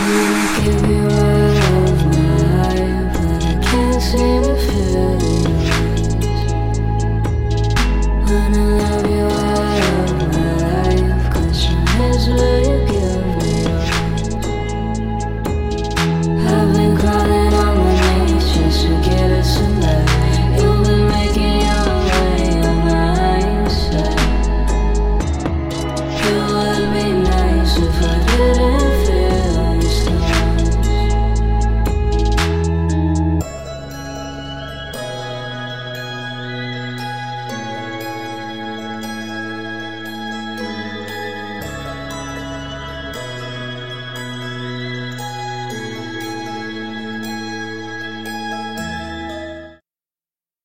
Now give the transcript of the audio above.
give you